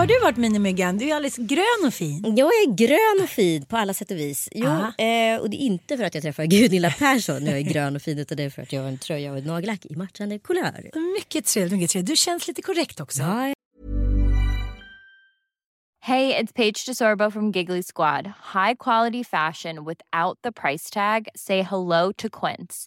Har du varit Minimyggan? Du är alldeles grön och fin. Jag är grön och fin på alla sätt och vis. Jo, eh, och det är inte för att jag träffar Gunilla Persson när jag är grön och fin utan det är för att jag har en tröja och ett nagellack i matchande kulör. Mycket trevligt, mycket trevligt. Du känns lite korrekt också. Ja, Hey, it's Paige DeSorbo from Giggly Squad. High quality fashion without the price tag. Say hello to Quince.